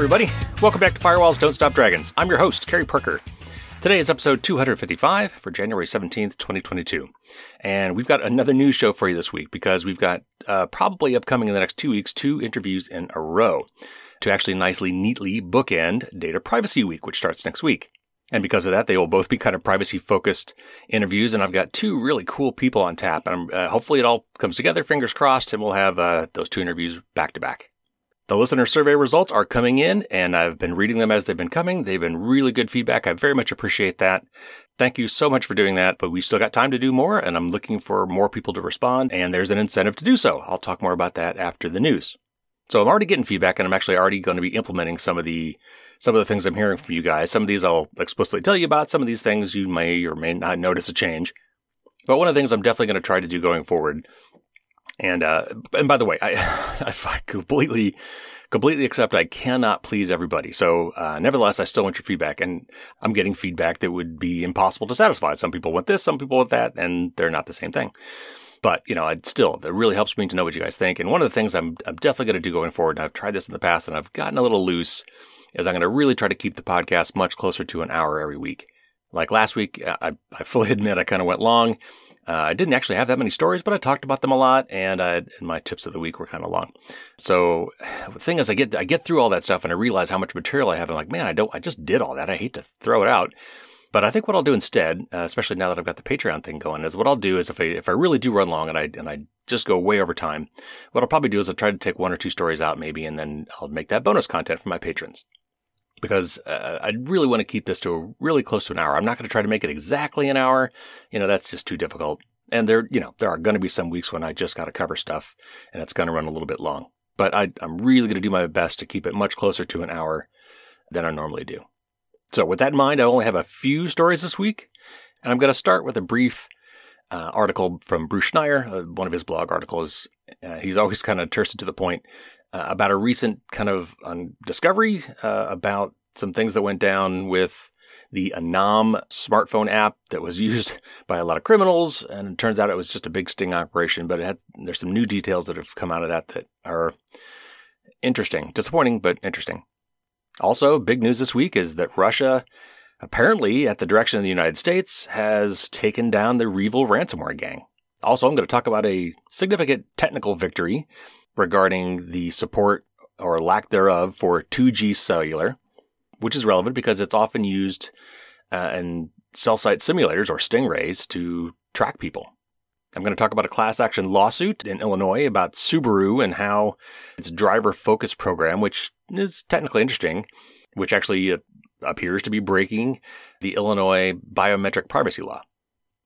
everybody. Welcome back to Firewalls Don't Stop Dragons. I'm your host, Carey Parker. Today is episode 255 for January 17th, 2022. And we've got another news show for you this week because we've got uh, probably upcoming in the next two weeks two interviews in a row to actually nicely, neatly bookend Data Privacy Week, which starts next week. And because of that, they will both be kind of privacy focused interviews. And I've got two really cool people on tap. And uh, hopefully it all comes together, fingers crossed, and we'll have uh, those two interviews back to back. The listener survey results are coming in, and I've been reading them as they've been coming. They've been really good feedback. I very much appreciate that. Thank you so much for doing that, but we still got time to do more, and I'm looking for more people to respond, and there's an incentive to do so. I'll talk more about that after the news. So I'm already getting feedback, and I'm actually already going to be implementing some of the some of the things I'm hearing from you guys. Some of these I'll explicitly tell you about. Some of these things you may or may not notice a change. But one of the things I'm definitely going to try to do going forward, and uh, and by the way, I I completely completely accept I cannot please everybody. So, uh, nevertheless, I still want your feedback and I'm getting feedback that would be impossible to satisfy. Some people want this, some people want that, and they're not the same thing. But, you know, I'd still, it really helps me to know what you guys think. And one of the things I'm, I'm definitely going to do going forward, and I've tried this in the past and I've gotten a little loose, is I'm going to really try to keep the podcast much closer to an hour every week. Like last week, I, I fully admit I kind of went long. Uh, I didn't actually have that many stories, but I talked about them a lot, and, uh, and my tips of the week were kind of long. So the thing is, I get I get through all that stuff, and I realize how much material I have. I'm like, man, I don't, I just did all that. I hate to throw it out. But I think what I'll do instead, uh, especially now that I've got the Patreon thing going, is what I'll do is if I if I really do run long and I and I just go way over time, what I'll probably do is I'll try to take one or two stories out maybe, and then I'll make that bonus content for my patrons because uh, I really want to keep this to really close to an hour. I'm not going to try to make it exactly an hour. You know, that's just too difficult. And there, you know, there are going to be some weeks when I just got to cover stuff and it's going to run a little bit long. But I, I'm really going to do my best to keep it much closer to an hour than I normally do. So with that in mind, I only have a few stories this week, and I'm going to start with a brief uh, article from Bruce Schneier, uh, one of his blog articles. Uh, he's always kind of terse to the point uh, about a recent kind of um, discovery uh, about some things that went down with the Anom smartphone app that was used by a lot of criminals. And it turns out it was just a big sting operation, but had, there's some new details that have come out of that that are interesting, disappointing, but interesting. Also, big news this week is that Russia, apparently at the direction of the United States, has taken down the REvil ransomware gang. Also, I'm going to talk about a significant technical victory regarding the support or lack thereof for 2G cellular which is relevant because it's often used uh, in cell site simulators or stingrays to track people. I'm going to talk about a class action lawsuit in Illinois about Subaru and how its driver focus program, which is technically interesting, which actually uh, appears to be breaking the Illinois biometric privacy law.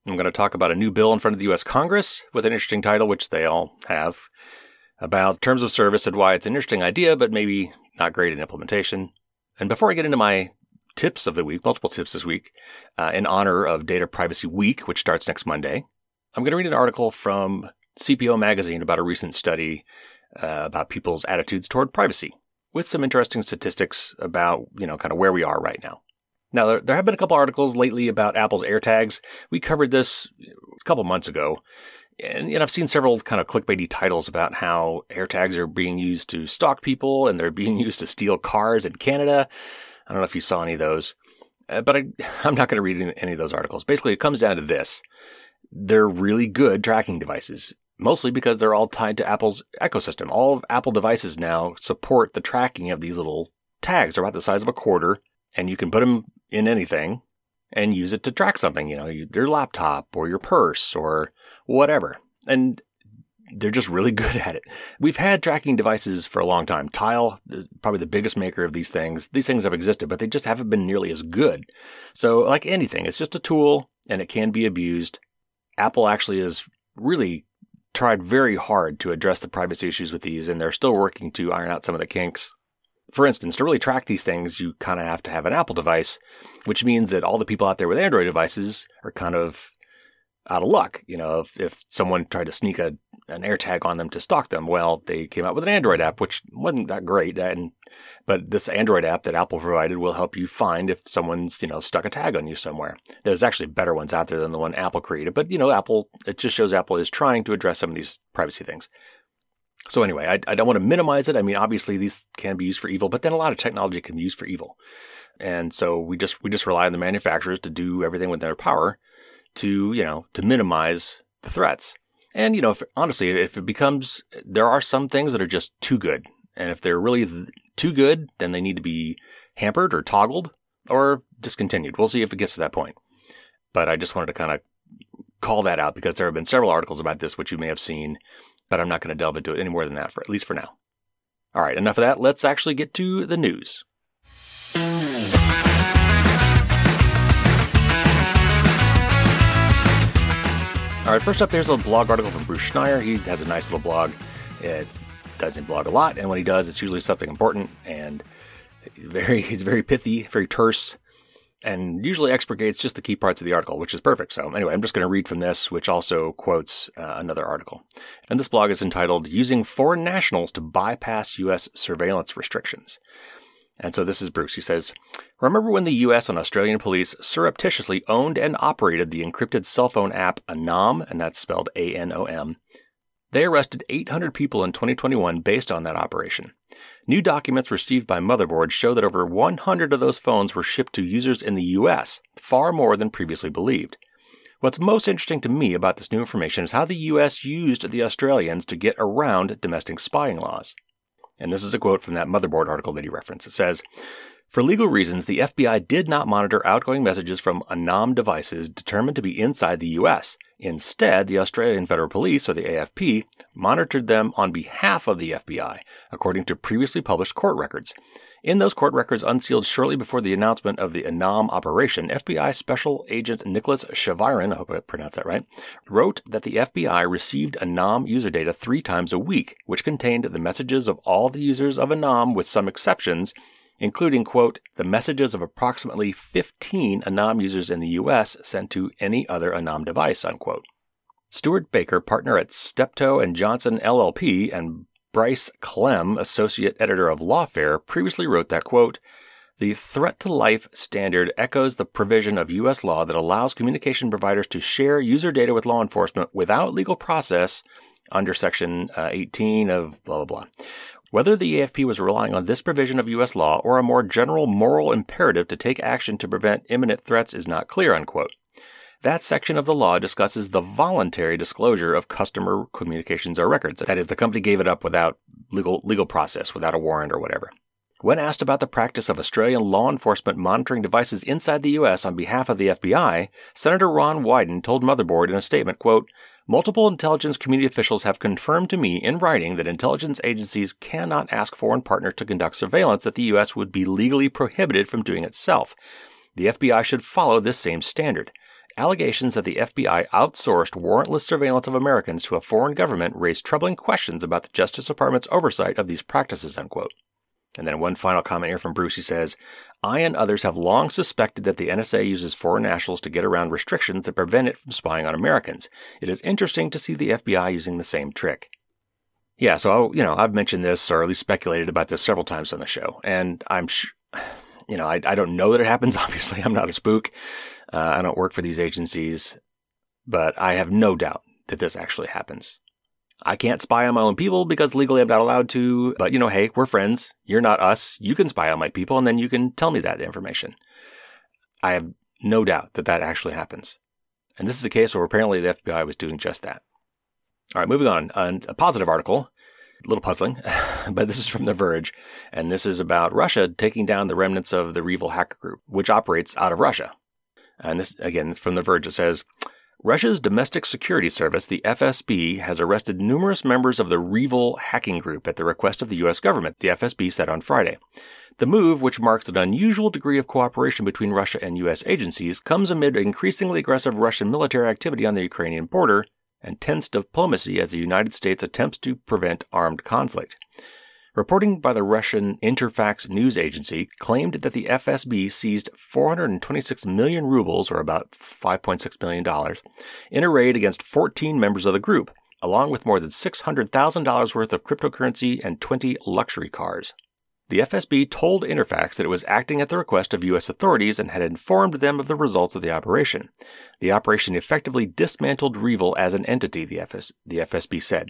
I'm going to talk about a new bill in front of the U.S. Congress with an interesting title, which they all have, about terms of service and why it's an interesting idea, but maybe not great in implementation. And before I get into my tips of the week, multiple tips this week, uh, in honor of Data Privacy Week, which starts next Monday, I'm going to read an article from CPO Magazine about a recent study uh, about people's attitudes toward privacy, with some interesting statistics about, you know, kind of where we are right now. Now, there, there have been a couple articles lately about Apple's AirTags. We covered this a couple months ago. And, and, I've seen several kind of clickbaity titles about how AirTags are being used to stalk people and they're being used to steal cars in Canada. I don't know if you saw any of those, uh, but I, I'm not going to read any of those articles. Basically, it comes down to this. They're really good tracking devices, mostly because they're all tied to Apple's ecosystem. All of Apple devices now support the tracking of these little tags. They're about the size of a quarter and you can put them in anything and use it to track something, you know, your laptop or your purse or whatever. And they're just really good at it. We've had tracking devices for a long time. Tile is probably the biggest maker of these things. These things have existed, but they just haven't been nearly as good. So, like anything, it's just a tool and it can be abused. Apple actually has really tried very hard to address the privacy issues with these, and they're still working to iron out some of the kinks. For instance, to really track these things, you kind of have to have an Apple device, which means that all the people out there with Android devices are kind of out of luck. You know, if, if someone tried to sneak a, an AirTag on them to stalk them, well, they came out with an Android app, which wasn't that great. And, but this Android app that Apple provided will help you find if someone's, you know, stuck a tag on you somewhere. There's actually better ones out there than the one Apple created, but you know, Apple, it just shows Apple is trying to address some of these privacy things. So anyway, I, I don't want to minimize it. I mean, obviously these can be used for evil, but then a lot of technology can be used for evil. And so we just we just rely on the manufacturers to do everything with their power to, you know, to minimize the threats. And you know, if, honestly, if it becomes there are some things that are just too good. And if they're really too good, then they need to be hampered or toggled or discontinued. We'll see if it gets to that point. But I just wanted to kind of call that out because there have been several articles about this, which you may have seen, but I'm not going to delve into it any more than that for at least for now. All right, enough of that. Let's actually get to the news. Right, first up, there's a blog article from Bruce Schneier. He has a nice little blog. It doesn't blog a lot, and when he does, it's usually something important and very. He's very pithy, very terse, and usually expurgates just the key parts of the article, which is perfect. So anyway, I'm just going to read from this, which also quotes uh, another article. And this blog is entitled "Using Foreign Nationals to Bypass U.S. Surveillance Restrictions." And so this is Bruce. He says, Remember when the US and Australian police surreptitiously owned and operated the encrypted cell phone app Anom, and that's spelled A N O M? They arrested 800 people in 2021 based on that operation. New documents received by Motherboard show that over 100 of those phones were shipped to users in the US, far more than previously believed. What's most interesting to me about this new information is how the US used the Australians to get around domestic spying laws. And this is a quote from that motherboard article that he referenced. It says, for legal reasons, the FBI did not monitor outgoing messages from Anom devices determined to be inside the U.S. Instead, the Australian Federal Police, or the AFP, monitored them on behalf of the FBI, according to previously published court records. In those court records unsealed shortly before the announcement of the Anom operation, FBI Special Agent Nicholas Cheviron, I hope I pronounced that right, wrote that the FBI received Anom user data three times a week, which contained the messages of all the users of Anom with some exceptions, including, quote, the messages of approximately 15 Anom users in the U.S. sent to any other Anom device, unquote. Stewart Baker, partner at Steptoe and Johnson LLP and Bryce Klehm, associate editor of Lawfare, previously wrote that, quote, the threat to life standard echoes the provision of U.S. law that allows communication providers to share user data with law enforcement without legal process under Section uh, 18 of blah, blah, blah. Whether the AFP was relying on this provision of U.S. law or a more general moral imperative to take action to prevent imminent threats is not clear, unquote. That section of the law discusses the voluntary disclosure of customer communications or records. That is, the company gave it up without legal, legal process, without a warrant or whatever. When asked about the practice of Australian law enforcement monitoring devices inside the U.S. on behalf of the FBI, Senator Ron Wyden told Motherboard in a statement, quote, Multiple intelligence community officials have confirmed to me in writing that intelligence agencies cannot ask foreign partners to conduct surveillance that the U.S. would be legally prohibited from doing itself. The FBI should follow this same standard. Allegations that the FBI outsourced warrantless surveillance of Americans to a foreign government raise troubling questions about the Justice Department's oversight of these practices, unquote. And then one final comment here from Bruce. He says, I and others have long suspected that the NSA uses foreign nationals to get around restrictions that prevent it from spying on Americans. It is interesting to see the FBI using the same trick. Yeah, so, you know, I've mentioned this or at least speculated about this several times on the show. And I'm, sh- you know, I, I don't know that it happens. Obviously, I'm not a spook. Uh, I don't work for these agencies, but I have no doubt that this actually happens. I can't spy on my own people because legally I'm not allowed to, but you know, hey, we're friends. You're not us. You can spy on my people and then you can tell me that information. I have no doubt that that actually happens. And this is the case where apparently the FBI was doing just that. All right, moving on. a positive article, a little puzzling, but this is from The Verge, and this is about Russia taking down the remnants of the REvil hacker group, which operates out of Russia. And this, again, from The Verge, it says Russia's domestic security service, the FSB, has arrested numerous members of the REvil hacking group at the request of the U.S. government, the FSB said on Friday. The move, which marks an unusual degree of cooperation between Russia and U.S. agencies, comes amid increasingly aggressive Russian military activity on the Ukrainian border and tense diplomacy as the United States attempts to prevent armed conflict. Reporting by the Russian Interfax news agency claimed that the FSB seized 426 million rubles, or about $5.6 million, in a raid against 14 members of the group, along with more than $600,000 worth of cryptocurrency and 20 luxury cars. The FSB told Interfax that it was acting at the request of U.S. authorities and had informed them of the results of the operation. The operation effectively dismantled REvil as an entity, the, FS- the FSB said.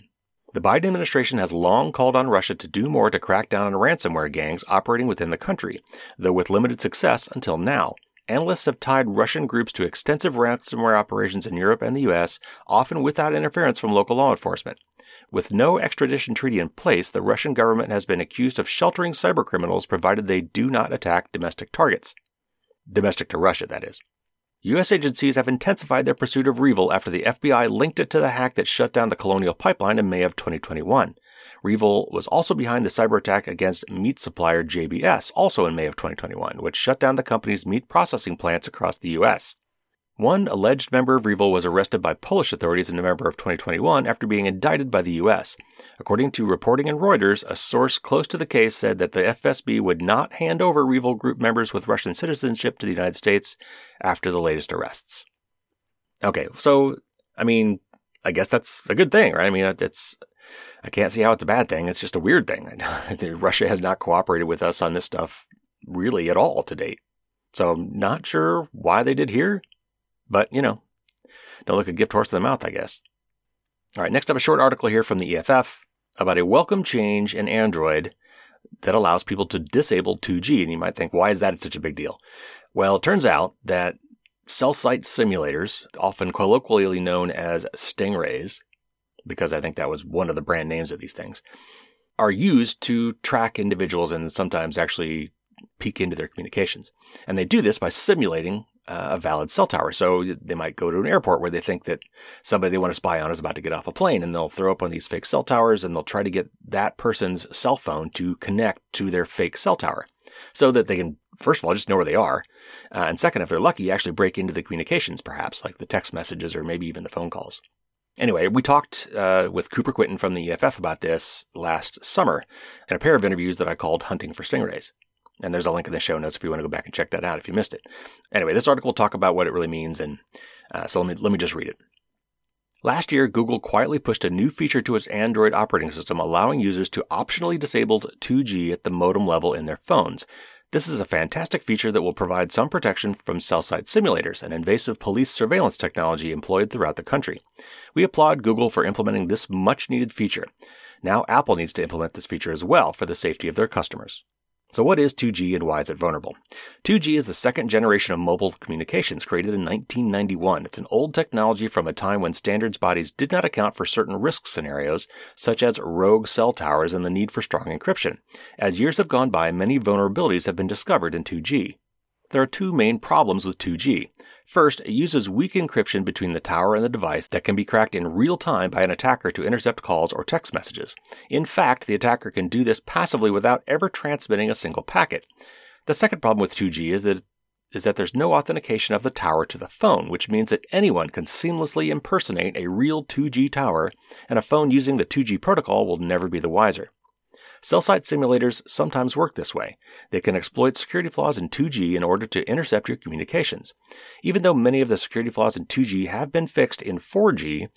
The Biden administration has long called on Russia to do more to crack down on ransomware gangs operating within the country, though with limited success until now. Analysts have tied Russian groups to extensive ransomware operations in Europe and the US, often without interference from local law enforcement. With no extradition treaty in place, the Russian government has been accused of sheltering cybercriminals provided they do not attack domestic targets. Domestic to Russia, that is. U.S. agencies have intensified their pursuit of REvil after the FBI linked it to the hack that shut down the Colonial Pipeline in May of 2021. REvil was also behind the cyber attack against meat supplier JBS, also in May of 2021, which shut down the company's meat processing plants across the U.S. One alleged member of REvil was arrested by Polish authorities in November of 2021 after being indicted by the U.S. According to reporting in Reuters, a source close to the case said that the FSB would not hand over REvil group members with Russian citizenship to the United States after the latest arrests. Okay, so, I mean, I guess that's a good thing, right? I mean, it's, I can't see how it's a bad thing. It's just a weird thing. Russia has not cooperated with us on this stuff really at all to date. So I'm not sure why they did here. But, you know, don't look a gift horse in the mouth, I guess. All right, next up, a short article here from the EFF about a welcome change in Android that allows people to disable 2G. And you might think, why is that such a big deal? Well, it turns out that cell site simulators, often colloquially known as stingrays, because I think that was one of the brand names of these things, are used to track individuals and sometimes actually peek into their communications. And they do this by simulating a valid cell tower. So they might go to an airport where they think that somebody they want to spy on is about to get off a plane and they'll throw up one of these fake cell towers and they'll try to get that person's cell phone to connect to their fake cell tower so that they can, first of all, just know where they are. Uh, and second, if they're lucky, actually break into the communications, perhaps like the text messages or maybe even the phone calls. Anyway, we talked uh, with Cooper Quintin from the EFF about this last summer in a pair of interviews that I called Hunting for Stingrays. And there's a link in the show notes if you want to go back and check that out if you missed it. Anyway, this article will talk about what it really means, and uh, so let me let me just read it. Last year, Google quietly pushed a new feature to its Android operating system, allowing users to optionally disable 2G at the modem level in their phones. This is a fantastic feature that will provide some protection from cell site simulators, an invasive police surveillance technology employed throughout the country. We applaud Google for implementing this much needed feature. Now Apple needs to implement this feature as well for the safety of their customers. So, what is 2G and why is it vulnerable? 2G is the second generation of mobile communications created in 1991. It's an old technology from a time when standards bodies did not account for certain risk scenarios, such as rogue cell towers and the need for strong encryption. As years have gone by, many vulnerabilities have been discovered in 2G. There are two main problems with 2G. First, it uses weak encryption between the tower and the device that can be cracked in real time by an attacker to intercept calls or text messages. In fact, the attacker can do this passively without ever transmitting a single packet. The second problem with 2G is that is that there's no authentication of the tower to the phone, which means that anyone can seamlessly impersonate a real 2G tower, and a phone using the 2G protocol will never be the wiser. Cell site simulators sometimes work this way. They can exploit security flaws in 2G in order to intercept your communications. Even though many of the security flaws in 2G have been fixed in 4G,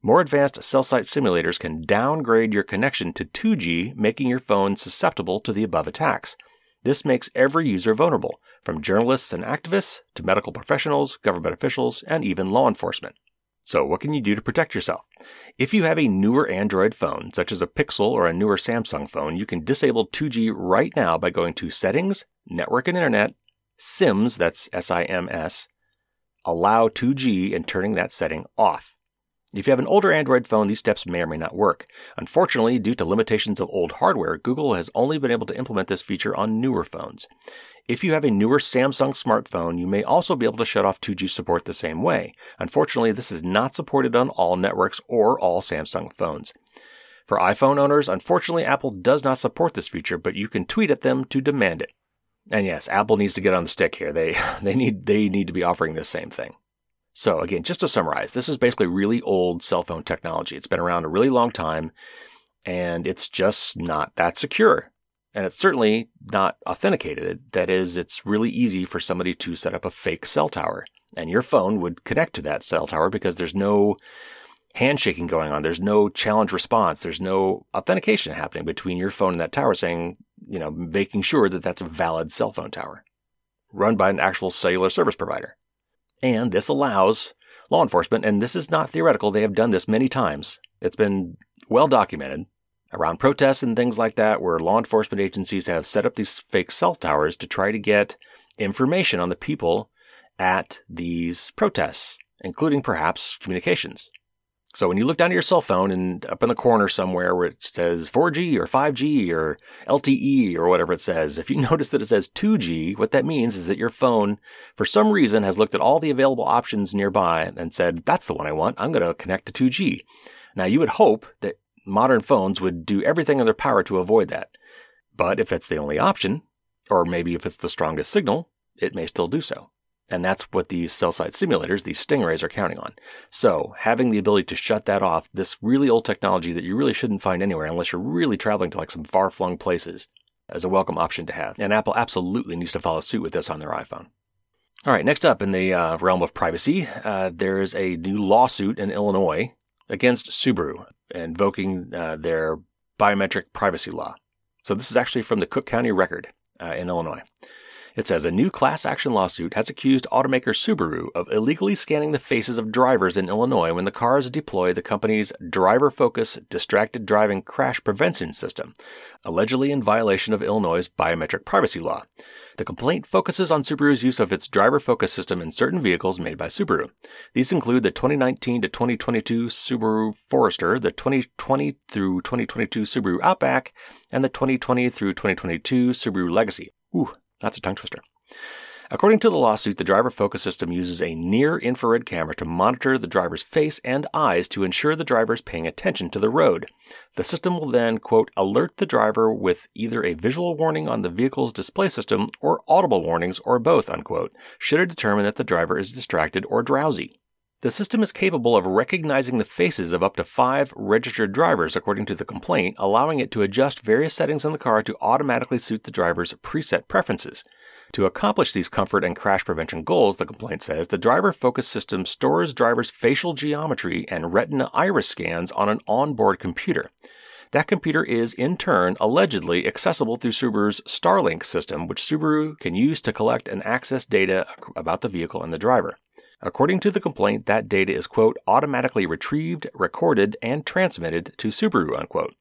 more advanced cell site simulators can downgrade your connection to 2G, making your phone susceptible to the above attacks. This makes every user vulnerable, from journalists and activists to medical professionals, government officials, and even law enforcement. So, what can you do to protect yourself? If you have a newer Android phone, such as a Pixel or a newer Samsung phone, you can disable 2G right now by going to Settings, Network and Internet, SIMS, that's S I M S, allow 2G and turning that setting off. If you have an older Android phone, these steps may or may not work. Unfortunately, due to limitations of old hardware, Google has only been able to implement this feature on newer phones. If you have a newer Samsung smartphone, you may also be able to shut off 2G support the same way. Unfortunately, this is not supported on all networks or all Samsung phones. For iPhone owners, unfortunately, Apple does not support this feature, but you can tweet at them to demand it. And yes, Apple needs to get on the stick here. They, they need, they need to be offering this same thing. So again, just to summarize, this is basically really old cell phone technology. It's been around a really long time and it's just not that secure and it's certainly not authenticated. That is, it's really easy for somebody to set up a fake cell tower, and your phone would connect to that cell tower because there's no handshaking going on. There's no challenge response. There's no authentication happening between your phone and that tower saying, you know, making sure that that's a valid cell phone tower run by an actual cellular service provider. And this allows law enforcement, and this is not theoretical, they have done this many times, It's been well documented around protests and things like that, where law enforcement agencies have set up these fake cell towers to try to get information on the people at these protests, including perhaps communications. So when you look down at your cell phone and up in the corner somewhere where it says 4G or 5G or LTE or whatever it says, if you notice that it says 2G, what that means is that your phone, for some reason, has looked at all the available options nearby and said, that's the one I want. I'm going to connect to 2G. Now you would hope that modern phones would do everything in their power to avoid that. But if it's the only option, or maybe if it's the strongest signal, it may still do so. And that's what these cell site simulators, these stingrays, are counting on. So having the ability to shut that off, this really old technology that you really shouldn't find anywhere unless you're really traveling to like some far flung places, is a welcome option to have. And Apple absolutely needs to follow suit with this on their iPhone. All right, next up in the uh, realm of privacy, uh, there is a new lawsuit in Illinois against Subaru, invoking uh, their biometric privacy law. So this is actually from the Cook County Record uh, in Illinois. It says a new class action lawsuit has accused automaker Subaru of illegally scanning the faces of drivers in Illinois when the cars deploy the company's driver focus distracted driving crash prevention system, allegedly in violation of Illinois' biometric privacy law. The complaint focuses on Subaru's use of its driver focus system in certain vehicles made by Subaru. These include the 2019 to 2022 Subaru Forester, the 2020 through 2022 Subaru Outback, and the 2020 through 2022 Subaru Legacy. Ooh, that's a tongue twister. According to the lawsuit, the driver focus system uses a near infrared camera to monitor the driver's face and eyes to ensure the driver is paying attention to the road. The system will then, quote, alert the driver with either a visual warning on the vehicle's display system or audible warnings or both, unquote, should it determine that the driver is distracted or drowsy. The system is capable of recognizing the faces of up to five registered drivers, according to the complaint, allowing it to adjust various settings in the car to automatically suit the driver's preset preferences. To accomplish these comfort and crash prevention goals, the complaint says, the driver focus system stores drivers' facial geometry and retina iris scans on an onboard computer. That computer is, in turn, allegedly accessible through Subaru's Starlink system, which Subaru can use to collect and access data about the vehicle and the driver. According to the complaint, that data is, quote, automatically retrieved, recorded, and transmitted to Subaru, unquote.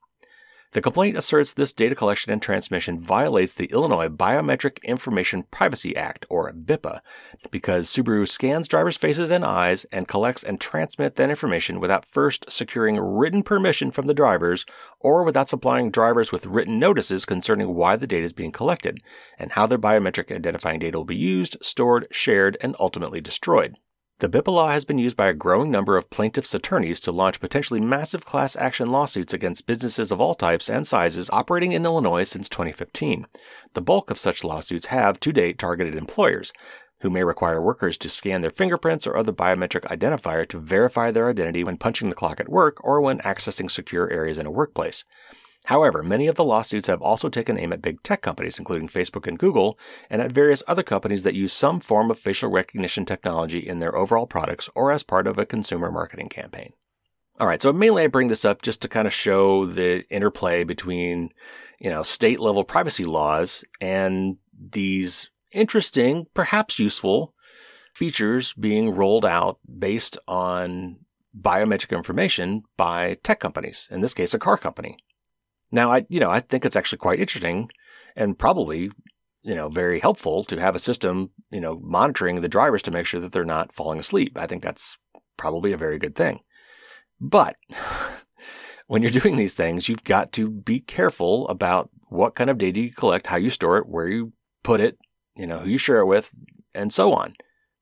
The complaint asserts this data collection and transmission violates the Illinois Biometric Information Privacy Act, or BIPA, because Subaru scans drivers' faces and eyes and collects and transmits that information without first securing written permission from the drivers or without supplying drivers with written notices concerning why the data is being collected and how their biometric identifying data will be used, stored, shared, and ultimately destroyed. The BIPA law has been used by a growing number of plaintiffs' attorneys to launch potentially massive class action lawsuits against businesses of all types and sizes operating in Illinois since 2015. The bulk of such lawsuits have, to date, targeted employers, who may require workers to scan their fingerprints or other biometric identifier to verify their identity when punching the clock at work or when accessing secure areas in a workplace. However, many of the lawsuits have also taken aim at big tech companies, including Facebook and Google, and at various other companies that use some form of facial recognition technology in their overall products or as part of a consumer marketing campaign. All right, so mainly I bring this up just to kind of show the interplay between, you know, state level privacy laws and these interesting, perhaps useful features being rolled out based on biometric information by tech companies, in this case, a car company. Now, I, you know, I think it's actually quite interesting and probably, you know, very helpful to have a system, you know, monitoring the drivers to make sure that they're not falling asleep. I think that's probably a very good thing. But when you're doing these things, you've got to be careful about what kind of data you collect, how you store it, where you put it, you know, who you share it with, and so on.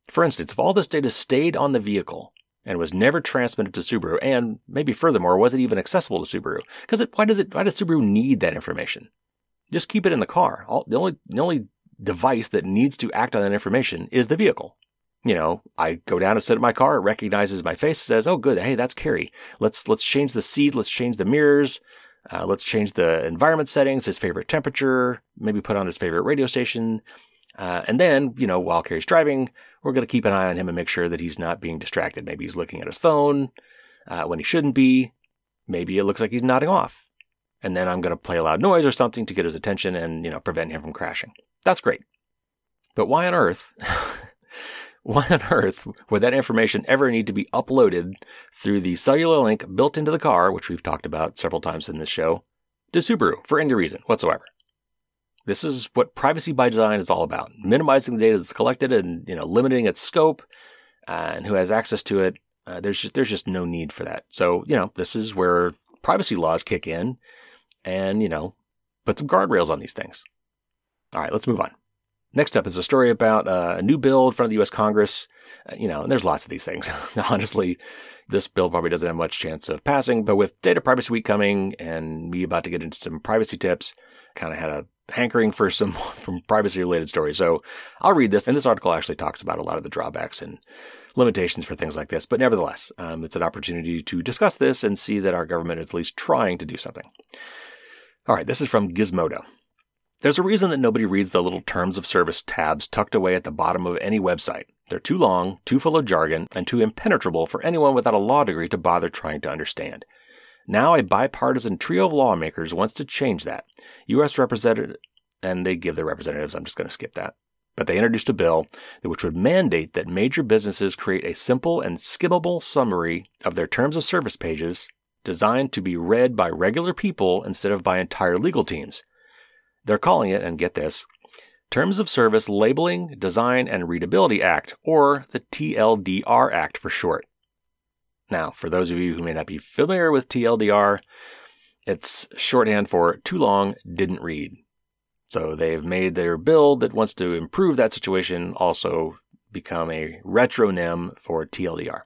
For instance, if all this data stayed on the vehicle, and was never transmitted to Subaru. And maybe furthermore, was it even accessible to Subaru? Because why does it? Why does Subaru need that information? Just keep it in the car. All, the only the only device that needs to act on that information is the vehicle. You know, I go down to sit in my car, it recognizes my face, says, "Oh, good. Hey, that's Carey. Let's let's change the seat. Let's change the mirrors. Uh, let's change the environment settings. His favorite temperature. Maybe put on his favorite radio station." Uh, and then, you know, while Carey's driving, we're going to keep an eye on him and make sure that he's not being distracted. Maybe he's looking at his phone uh, when he shouldn't be. Maybe it looks like he's nodding off. And then I'm going to play a loud noise or something to get his attention and, you know, prevent him from crashing. That's great. But why on earth? why on earth would that information ever need to be uploaded through the cellular link built into the car, which we've talked about several times in this show, to Subaru for any reason whatsoever? This is what privacy by design is all about: minimizing the data that's collected and you know limiting its scope and who has access to it. Uh, there's just, there's just no need for that. So you know this is where privacy laws kick in, and you know put some guardrails on these things. All right, let's move on. Next up is a story about uh, a new bill in front of the U.S. Congress. Uh, you know, and there's lots of these things. Honestly, this bill probably doesn't have much chance of passing, but with Data Privacy Week coming and me about to get into some privacy tips, kind of had a hankering for some from privacy related stories. So I'll read this, and this article actually talks about a lot of the drawbacks and limitations for things like this. But nevertheless, um, it's an opportunity to discuss this and see that our government is at least trying to do something. All right, this is from Gizmodo. There's a reason that nobody reads the little terms of service tabs tucked away at the bottom of any website. They're too long, too full of jargon, and too impenetrable for anyone without a law degree to bother trying to understand. Now, a bipartisan trio of lawmakers wants to change that. U.S. Representative, and they give their representatives, I'm just going to skip that. But they introduced a bill which would mandate that major businesses create a simple and skimmable summary of their terms of service pages designed to be read by regular people instead of by entire legal teams. They're calling it, and get this, Terms of Service Labeling, Design, and Readability Act, or the TLDR Act for short. Now, for those of you who may not be familiar with TLDR, it's shorthand for too long, didn't read. So they've made their build that wants to improve that situation also become a retronym for TLDR.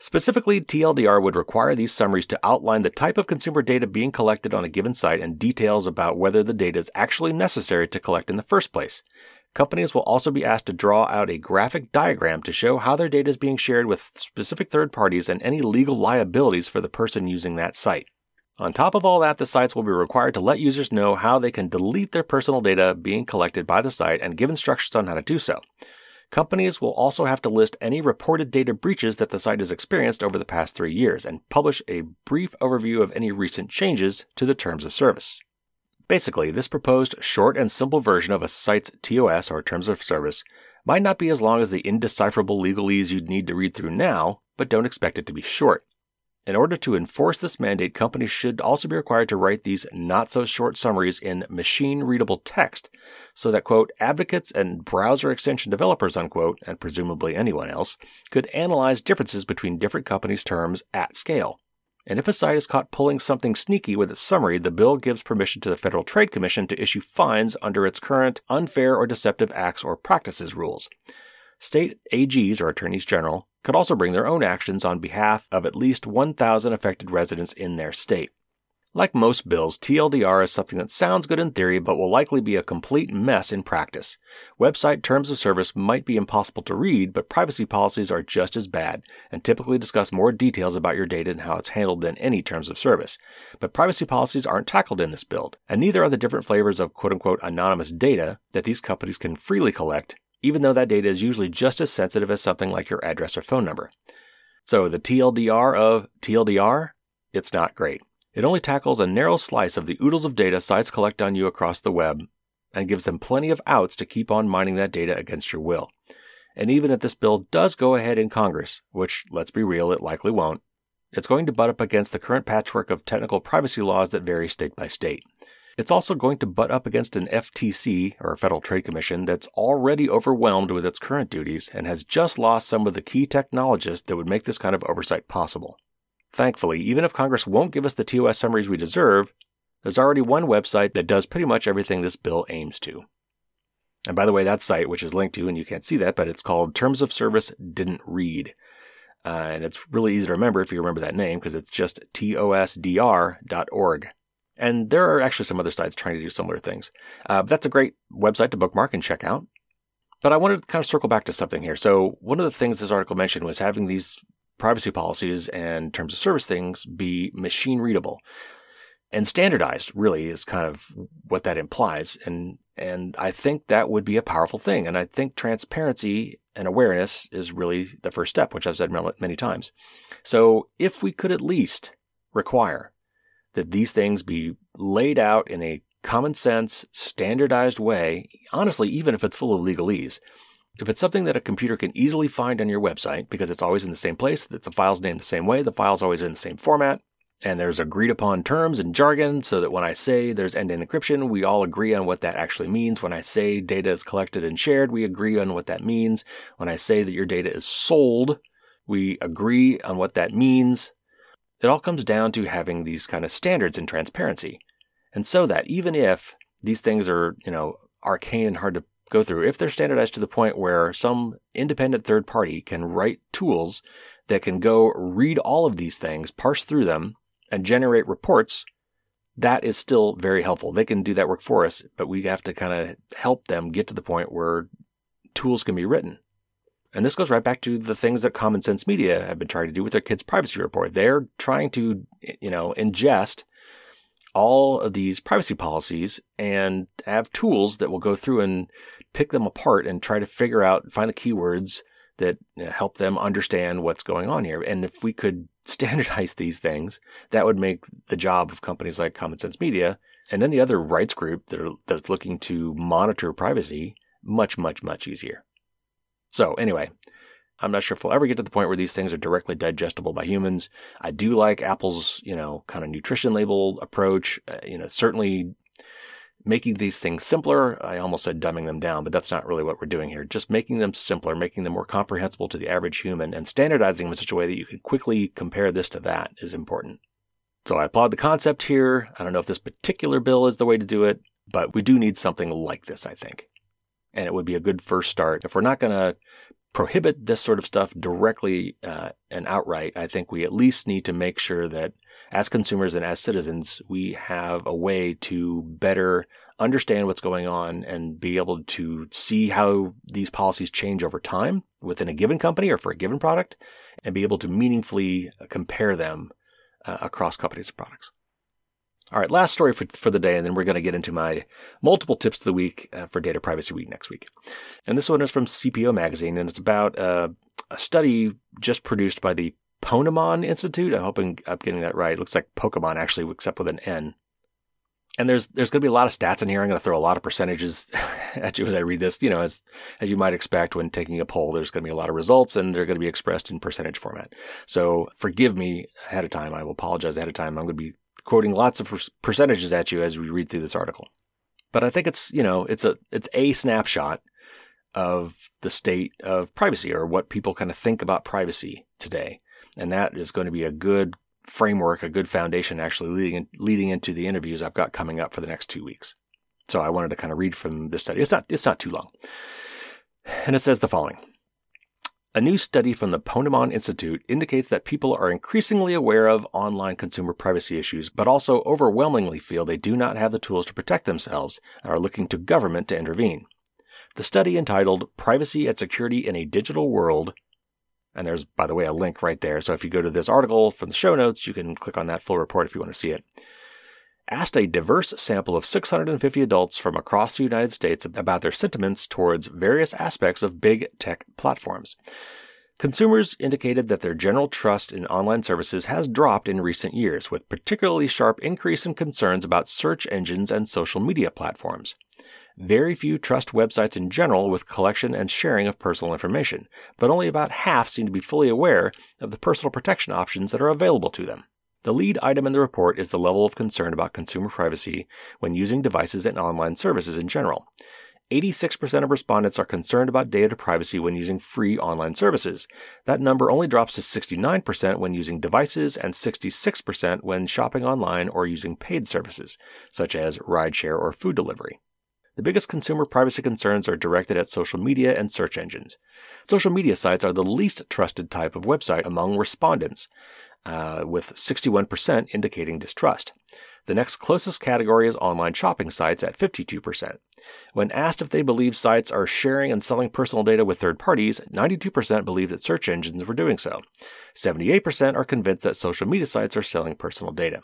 Specifically, TLDR would require these summaries to outline the type of consumer data being collected on a given site and details about whether the data is actually necessary to collect in the first place. Companies will also be asked to draw out a graphic diagram to show how their data is being shared with specific third parties and any legal liabilities for the person using that site. On top of all that, the sites will be required to let users know how they can delete their personal data being collected by the site and give instructions on how to do so. Companies will also have to list any reported data breaches that the site has experienced over the past three years and publish a brief overview of any recent changes to the terms of service. Basically, this proposed short and simple version of a site's TOS or terms of service might not be as long as the indecipherable legalese you'd need to read through now, but don't expect it to be short. In order to enforce this mandate, companies should also be required to write these not so short summaries in machine readable text so that, quote, advocates and browser extension developers, unquote, and presumably anyone else, could analyze differences between different companies' terms at scale. And if a site is caught pulling something sneaky with its summary, the bill gives permission to the Federal Trade Commission to issue fines under its current unfair or deceptive acts or practices rules. State AGs, or attorneys general, could also bring their own actions on behalf of at least 1,000 affected residents in their state. Like most bills, TLDR is something that sounds good in theory but will likely be a complete mess in practice. Website terms of service might be impossible to read, but privacy policies are just as bad and typically discuss more details about your data and how it's handled than any terms of service. But privacy policies aren't tackled in this build, and neither are the different flavors of quote unquote anonymous data that these companies can freely collect even though that data is usually just as sensitive as something like your address or phone number. So the TLDR of TLDR, it's not great. It only tackles a narrow slice of the oodles of data sites collect on you across the web and gives them plenty of outs to keep on mining that data against your will. And even if this bill does go ahead in Congress, which let's be real, it likely won't, it's going to butt up against the current patchwork of technical privacy laws that vary state by state. It's also going to butt up against an FTC, or Federal Trade Commission, that's already overwhelmed with its current duties and has just lost some of the key technologists that would make this kind of oversight possible. Thankfully, even if Congress won't give us the TOS summaries we deserve, there's already one website that does pretty much everything this bill aims to. And by the way, that site, which is linked to, and you can't see that, but it's called Terms of Service Didn't Read. Uh, and it's really easy to remember if you remember that name because it's just tosdr.org. And there are actually some other sites trying to do similar things. Uh, that's a great website to bookmark and check out. But I wanted to kind of circle back to something here. So one of the things this article mentioned was having these privacy policies and terms of service things be machine readable and standardized really is kind of what that implies. And, and I think that would be a powerful thing. And I think transparency and awareness is really the first step, which I've said many times. So if we could at least require that these things be laid out in a common sense, standardized way, honestly, even if it's full of legalese, If it's something that a computer can easily find on your website because it's always in the same place, that the file's named the same way, the file's always in the same format, and there's agreed upon terms and jargon so that when I say there's end-to-end encryption, we all agree on what that actually means. When I say data is collected and shared, we agree on what that means. When I say that your data is sold, we agree on what that means. It all comes down to having these kind of standards and transparency. And so that even if these things are, you know, arcane and hard to go through, if they're standardized to the point where some independent third party can write tools that can go read all of these things, parse through them, and generate reports, that is still very helpful. They can do that work for us, but we have to kind of help them get to the point where tools can be written. And this goes right back to the things that Common Sense Media have been trying to do with their kids' privacy report. They're trying to, you know, ingest all of these privacy policies and have tools that will go through and pick them apart and try to figure out, find the keywords that help them understand what's going on here. And if we could standardize these things, that would make the job of companies like Common Sense Media and any other rights group that are, that's looking to monitor privacy much, much, much easier. So anyway, I'm not sure if we'll ever get to the point where these things are directly digestible by humans. I do like Apple's, you know, kind of nutrition label approach. Uh, you know, certainly making these things simpler. I almost said dumbing them down, but that's not really what we're doing here. Just making them simpler, making them more comprehensible to the average human, and standardizing them in such a way that you can quickly compare this to that is important. So I applaud the concept here. I don't know if this particular bill is the way to do it, but we do need something like this, I think. And it would be a good first start. If we're not going to prohibit this sort of stuff directly uh, and outright, I think we at least need to make sure that as consumers and as citizens, we have a way to better understand what's going on and be able to see how these policies change over time within a given company or for a given product and be able to meaningfully compare them uh, across companies and products. All right, last story for, for the day, and then we're going to get into my multiple tips of the week uh, for Data Privacy Week next week. And this one is from CPO Magazine, and it's about uh, a study just produced by the Ponemon Institute. I'm hoping I'm getting that right. It looks like Pokemon actually, except with an N. And there's there's going to be a lot of stats in here. I'm going to throw a lot of percentages at you as I read this. You know, as as you might expect when taking a poll, there's going to be a lot of results, and they're going to be expressed in percentage format. So forgive me ahead of time. I will apologize ahead of time. I'm going to be quoting lots of percentages at you as we read through this article. But I think it's you know it's a it's a snapshot of the state of privacy or what people kind of think about privacy today. And that is going to be a good framework, a good foundation actually leading, in, leading into the interviews I've got coming up for the next two weeks. So I wanted to kind of read from this study. It's not, it's not too long. And it says the following. A new study from the Ponemon Institute indicates that people are increasingly aware of online consumer privacy issues, but also overwhelmingly feel they do not have the tools to protect themselves and are looking to government to intervene. The study entitled Privacy and Security in a Digital World and there's, by the way, a link right there. So if you go to this article from the show notes, you can click on that full report if you want to see it. Asked a diverse sample of 650 adults from across the United States about their sentiments towards various aspects of big tech platforms. Consumers indicated that their general trust in online services has dropped in recent years, with particularly sharp increase in concerns about search engines and social media platforms. Very few trust websites in general with collection and sharing of personal information, but only about half seem to be fully aware of the personal protection options that are available to them. The lead item in the report is the level of concern about consumer privacy when using devices and online services in general. 86% of respondents are concerned about data privacy when using free online services. That number only drops to 69% when using devices and 66% when shopping online or using paid services, such as rideshare or food delivery. The biggest consumer privacy concerns are directed at social media and search engines. Social media sites are the least trusted type of website among respondents, uh, with 61% indicating distrust. The next closest category is online shopping sites at 52%. When asked if they believe sites are sharing and selling personal data with third parties, 92% believe that search engines were doing so. 78% are convinced that social media sites are selling personal data.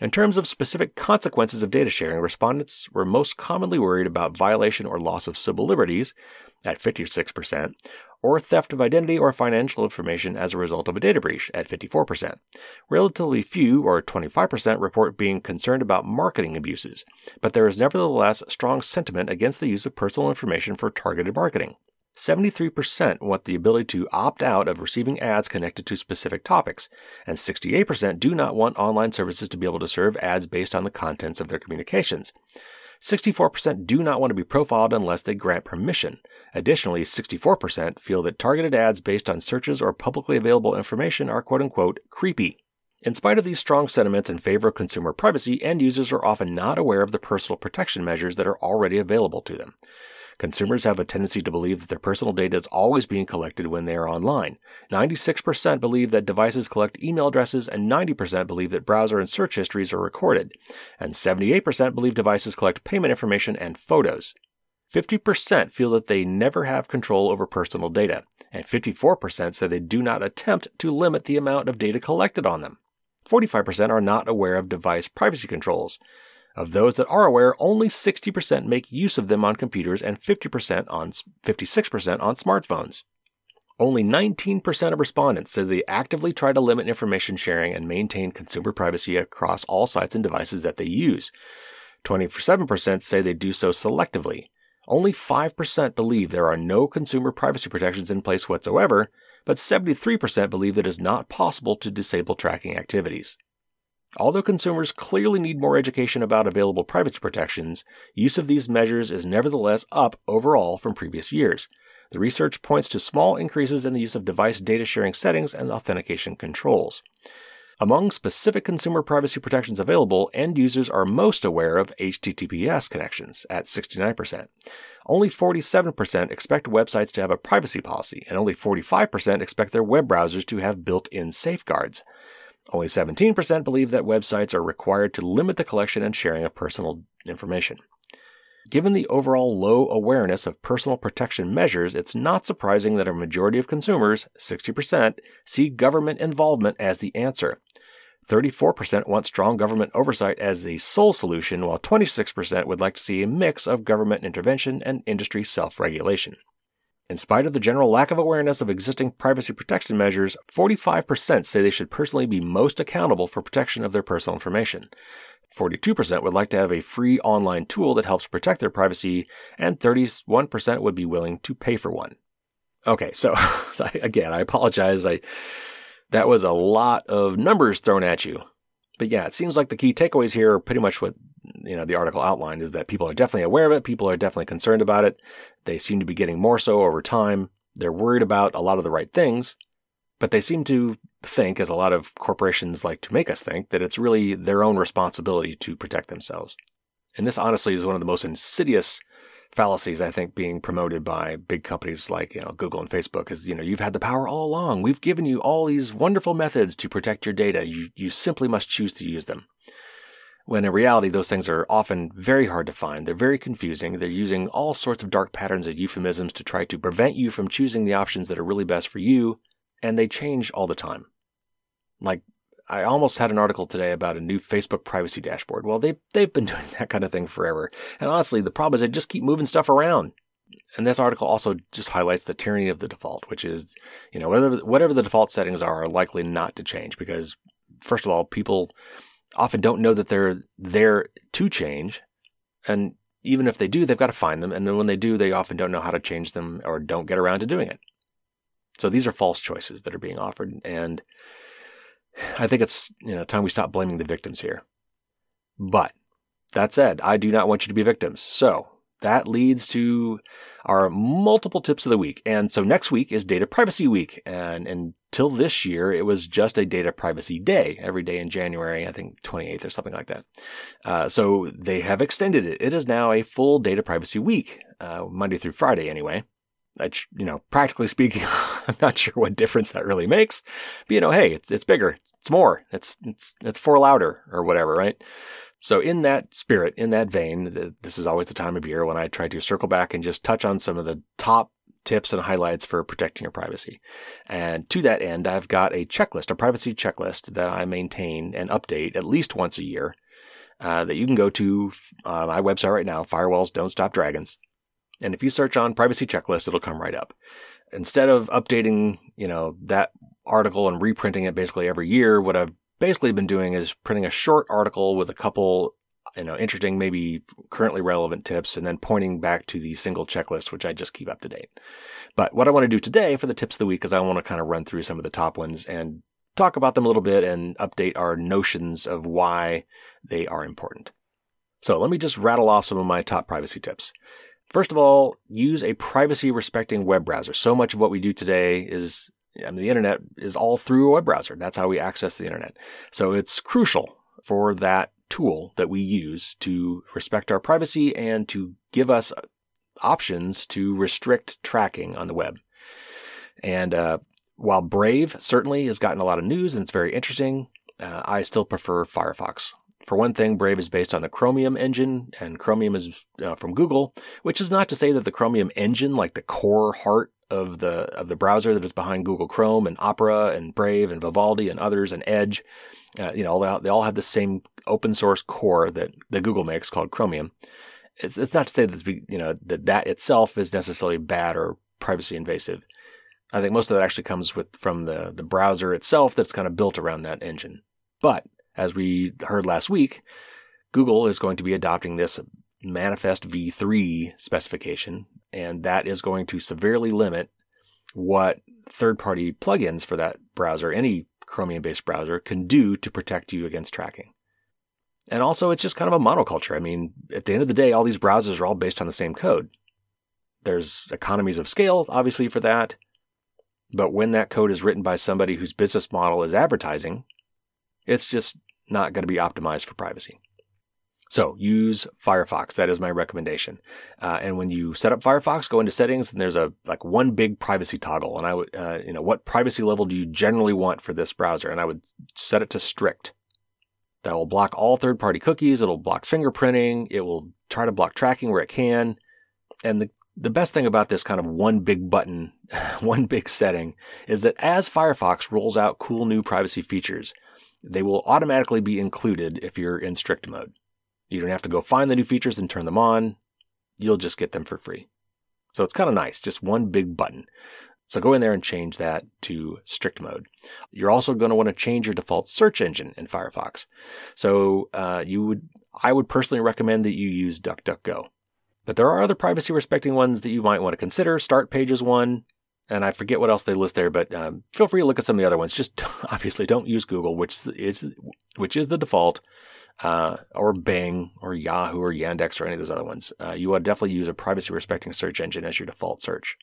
In terms of specific consequences of data sharing, respondents were most commonly worried about violation or loss of civil liberties at 56%, or theft of identity or financial information as a result of a data breach at 54%. Relatively few, or 25%, report being concerned about marketing abuses, but there is nevertheless strong sentiment against the use of personal information for targeted marketing. 73% want the ability to opt out of receiving ads connected to specific topics, and 68% do not want online services to be able to serve ads based on the contents of their communications. 64% do not want to be profiled unless they grant permission. Additionally, 64% feel that targeted ads based on searches or publicly available information are quote unquote creepy. In spite of these strong sentiments in favor of consumer privacy, end users are often not aware of the personal protection measures that are already available to them. Consumers have a tendency to believe that their personal data is always being collected when they are online. 96% believe that devices collect email addresses, and 90% believe that browser and search histories are recorded. And 78% believe devices collect payment information and photos. 50% feel that they never have control over personal data, and 54% say they do not attempt to limit the amount of data collected on them. 45% are not aware of device privacy controls. Of those that are aware, only 60% make use of them on computers and 50% on 56% on smartphones. Only 19% of respondents say they actively try to limit information sharing and maintain consumer privacy across all sites and devices that they use. 27% say they do so selectively. Only 5% believe there are no consumer privacy protections in place whatsoever, but 73% believe that it is not possible to disable tracking activities. Although consumers clearly need more education about available privacy protections, use of these measures is nevertheless up overall from previous years. The research points to small increases in the use of device data sharing settings and authentication controls. Among specific consumer privacy protections available, end users are most aware of HTTPS connections at 69%. Only 47% expect websites to have a privacy policy, and only 45% expect their web browsers to have built in safeguards. Only 17% believe that websites are required to limit the collection and sharing of personal information. Given the overall low awareness of personal protection measures, it's not surprising that a majority of consumers, 60%, see government involvement as the answer. 34% want strong government oversight as the sole solution, while 26% would like to see a mix of government intervention and industry self regulation. In spite of the general lack of awareness of existing privacy protection measures, 45% say they should personally be most accountable for protection of their personal information. 42% would like to have a free online tool that helps protect their privacy, and 31% would be willing to pay for one. Okay, so again, I apologize. I that was a lot of numbers thrown at you. But yeah, it seems like the key takeaways here are pretty much what you know the article outlined is that people are definitely aware of it, people are definitely concerned about it. They seem to be getting more so over time. They're worried about a lot of the right things, but they seem to think, as a lot of corporations like to make us think, that it's really their own responsibility to protect themselves. And this honestly is one of the most insidious fallacies I think being promoted by big companies like, you know, Google and Facebook is, you know, you've had the power all along. We've given you all these wonderful methods to protect your data. You you simply must choose to use them when in reality, those things are often very hard to find. They're very confusing. They're using all sorts of dark patterns and euphemisms to try to prevent you from choosing the options that are really best for you, and they change all the time. Like, I almost had an article today about a new Facebook privacy dashboard. Well, they, they've been doing that kind of thing forever. And honestly, the problem is they just keep moving stuff around. And this article also just highlights the tyranny of the default, which is, you know, whatever, whatever the default settings are, are likely not to change because, first of all, people often don't know that they're there to change. And even if they do, they've got to find them. And then when they do, they often don't know how to change them or don't get around to doing it. So these are false choices that are being offered. And I think it's, you know, time we stop blaming the victims here. But that said, I do not want you to be victims. So that leads to our multiple tips of the week. And so next week is data privacy week. And until this year, it was just a data privacy day every day in January, I think 28th or something like that. Uh, so they have extended it. It is now a full data privacy week, uh, Monday through Friday anyway. Which, you know, practically speaking, I'm not sure what difference that really makes. But, you know, hey, it's, it's bigger. It's more. It's, it's, it's four louder or whatever, right? So, in that spirit, in that vein, this is always the time of year when I try to circle back and just touch on some of the top tips and highlights for protecting your privacy. And to that end, I've got a checklist, a privacy checklist that I maintain and update at least once a year uh, that you can go to uh, my website right now, Firewalls Don't Stop Dragons. And if you search on privacy checklist, it'll come right up. Instead of updating, you know, that article and reprinting it basically every year, what I've basically been doing is printing a short article with a couple you know, interesting, maybe currently relevant tips, and then pointing back to the single checklist, which I just keep up to date. But what I want to do today for the tips of the week is I want to kind of run through some of the top ones and talk about them a little bit and update our notions of why they are important. So let me just rattle off some of my top privacy tips. First of all, use a privacy respecting web browser. So much of what we do today is, I mean, the internet is all through a web browser. That's how we access the internet. So it's crucial for that tool that we use to respect our privacy and to give us options to restrict tracking on the web. And uh, while Brave certainly has gotten a lot of news and it's very interesting, uh, I still prefer Firefox. For one thing, Brave is based on the Chromium engine, and Chromium is uh, from Google, which is not to say that the Chromium engine, like the core heart of the of the browser that is behind Google Chrome and Opera and Brave and Vivaldi and others and Edge, uh, you know, they all, they all have the same open source core that, that Google makes called Chromium. It's, it's not to say that, you know, that that itself is necessarily bad or privacy invasive. I think most of that actually comes with from the, the browser itself that's kind of built around that engine. But as we heard last week, Google is going to be adopting this Manifest v3 specification, and that is going to severely limit what third party plugins for that browser, any Chromium based browser, can do to protect you against tracking. And also, it's just kind of a monoculture. I mean, at the end of the day, all these browsers are all based on the same code. There's economies of scale, obviously, for that. But when that code is written by somebody whose business model is advertising, it's just not going to be optimized for privacy. So use Firefox. That is my recommendation. Uh, and when you set up Firefox, go into settings and there's a like one big privacy toggle. And I would, uh, you know, what privacy level do you generally want for this browser? And I would set it to strict. That will block all third party cookies. It'll block fingerprinting. It will try to block tracking where it can. And the, the best thing about this kind of one big button, one big setting is that as Firefox rolls out cool new privacy features, they will automatically be included if you're in strict mode. You don't have to go find the new features and turn them on. You'll just get them for free. So it's kind of nice, just one big button. So go in there and change that to strict mode. You're also going to want to change your default search engine in Firefox. So uh, you would, I would personally recommend that you use DuckDuckGo. But there are other privacy respecting ones that you might want to consider. Start Page is one, and I forget what else they list there, but um, feel free to look at some of the other ones. Just obviously don't use Google, which is which is the default uh, or Bing or Yahoo or Yandex or any of those other ones. Uh, you would definitely use a privacy respecting search engine as your default search.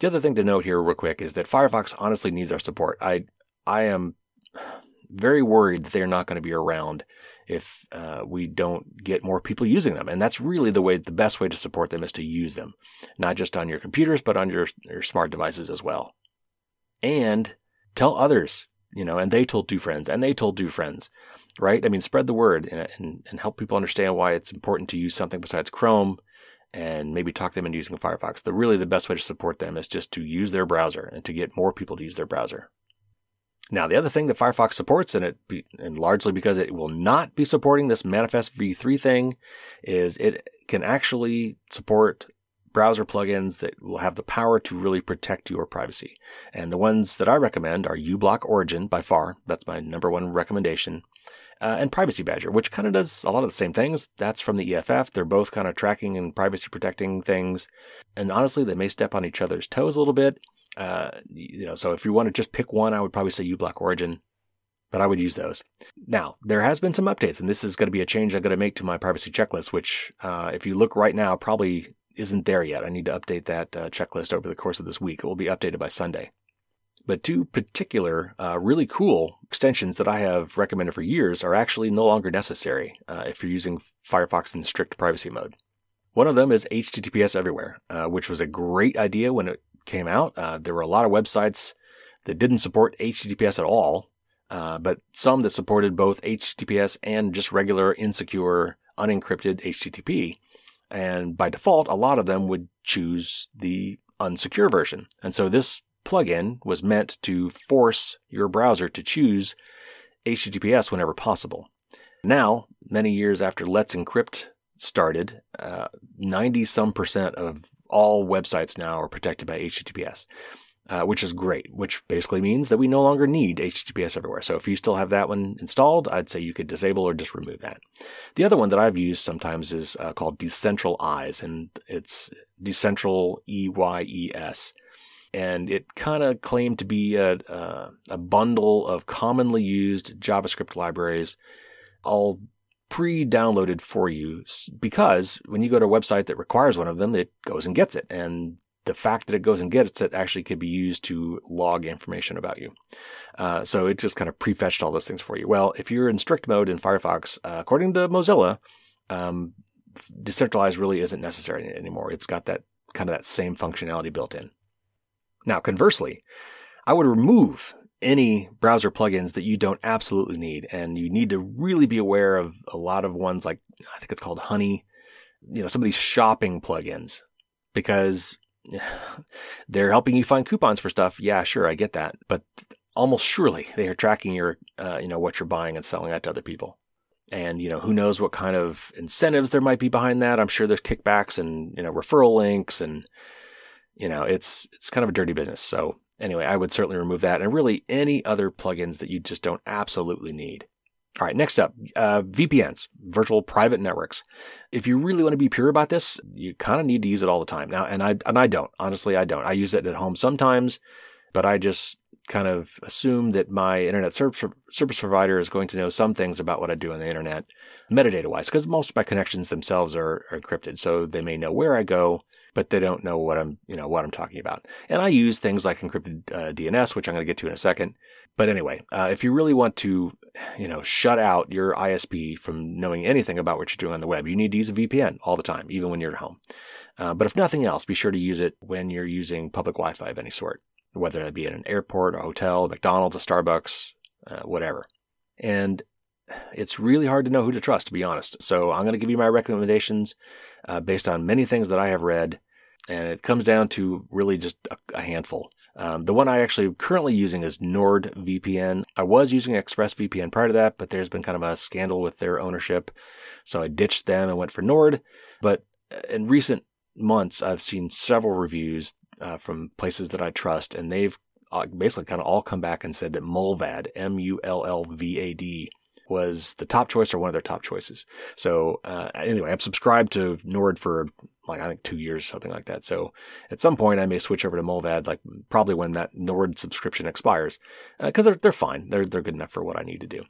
The other thing to note here, real quick, is that Firefox honestly needs our support. I I am very worried that they're not going to be around if uh, we don't get more people using them. And that's really the way, the best way to support them is to use them, not just on your computers, but on your, your smart devices as well. And tell others, you know, and they told two friends, and they told two friends right? I mean, spread the word and, and, and help people understand why it's important to use something besides Chrome and maybe talk them into using Firefox. The really the best way to support them is just to use their browser and to get more people to use their browser. Now, the other thing that Firefox supports, and it be, and largely because it will not be supporting this Manifest v3 thing, is it can actually support browser plugins that will have the power to really protect your privacy. And the ones that I recommend are uBlock Origin by far. That's my number one recommendation uh, and Privacy Badger, which kind of does a lot of the same things. That's from the EFF. They're both kind of tracking and privacy protecting things. And honestly, they may step on each other's toes a little bit. Uh, you know, so if you want to just pick one, I would probably say uBlock Origin, but I would use those. Now, there has been some updates, and this is going to be a change I'm going to make to my privacy checklist, which, uh, if you look right now, probably isn't there yet. I need to update that uh, checklist over the course of this week. It will be updated by Sunday. But two particular, uh, really cool extensions that I have recommended for years are actually no longer necessary uh, if you're using Firefox in strict privacy mode. One of them is HTTPS Everywhere, uh, which was a great idea when it came out. Uh, there were a lot of websites that didn't support HTTPS at all, uh, but some that supported both HTTPS and just regular, insecure, unencrypted HTTP. And by default, a lot of them would choose the unsecure version. And so this plugin was meant to force your browser to choose HTTPS whenever possible. Now, many years after Let's Encrypt started, 90 uh, some percent of all websites now are protected by HTTPS. uh, which is great, which basically means that we no longer need HTTPS everywhere. So if you still have that one installed, I'd say you could disable or just remove that. The other one that I've used sometimes is uh, called Eyes, and it's Decentral E Y E S. And it kind of claimed to be a, a, a bundle of commonly used JavaScript libraries, all pre-downloaded for you because when you go to a website that requires one of them, it goes and gets it. And the fact that it goes and gets it actually could be used to log information about you. Uh, so it just kind of prefetched all those things for you. Well, if you're in strict mode in Firefox, uh, according to Mozilla, um, Decentraleyes really isn't necessary anymore. It's got that kind of that same functionality built in. Now, conversely, I would remove any browser plugins that you don't absolutely need, and you need to really be aware of a lot of ones like I think it's called Honey, you know, some of these shopping plugins because they're helping you find coupons for stuff. Yeah, sure, I get that, but almost surely they are tracking your, uh, you know, what you're buying and selling that to other people. And you know, who knows what kind of incentives there might be behind that? I'm sure there's kickbacks and you know referral links, and you know, it's it's kind of a dirty business. So anyway, I would certainly remove that, and really any other plugins that you just don't absolutely need. All right, next up, uh, VPNs, virtual private networks. If you really want to be pure about this, you kind of need to use it all the time now. And I and I don't honestly, I don't. I use it at home sometimes, but I just kind of assume that my internet service, service provider is going to know some things about what I do on the internet, metadata wise, because most of my connections themselves are, are, encrypted. So they may know where I go, but they don't know what I'm, you know, what I'm talking about. And I use things like encrypted uh, DNS, which I'm going to get to in a second. But anyway, uh, if you really want to, you know, shut out your ISP from knowing anything about what you're doing on the web, you need to use a VPN all the time, even when you're at home. Uh, but if nothing else, be sure to use it when you're using public Wi-Fi of any sort, whether that be at an airport, a hotel, McDonald's, a Starbucks, uh, whatever. And it's really hard to know who to trust, to be honest. So I'm going to give you my recommendations uh, based on many things that I have read, and it comes down to really just a, a handful. Um, the one I actually currently using is NordVPN. I was using ExpressVPN prior to that, but there's been kind of a scandal with their ownership. So I ditched them and went for Nord. But uh, in recent months, I've seen several reviews uh, from places that I trust, and they've uh, basically kind of all come back and said that Mullvad, M U L L V A D, was the top choice or one of their top choices. So uh, anyway, I'm subscribed to Nord for like I think two years, something like that. So at some point, I may switch over to Mullvad, like probably when that Nord subscription expires, because uh, they're they're fine. They're they're good enough for what I need to do.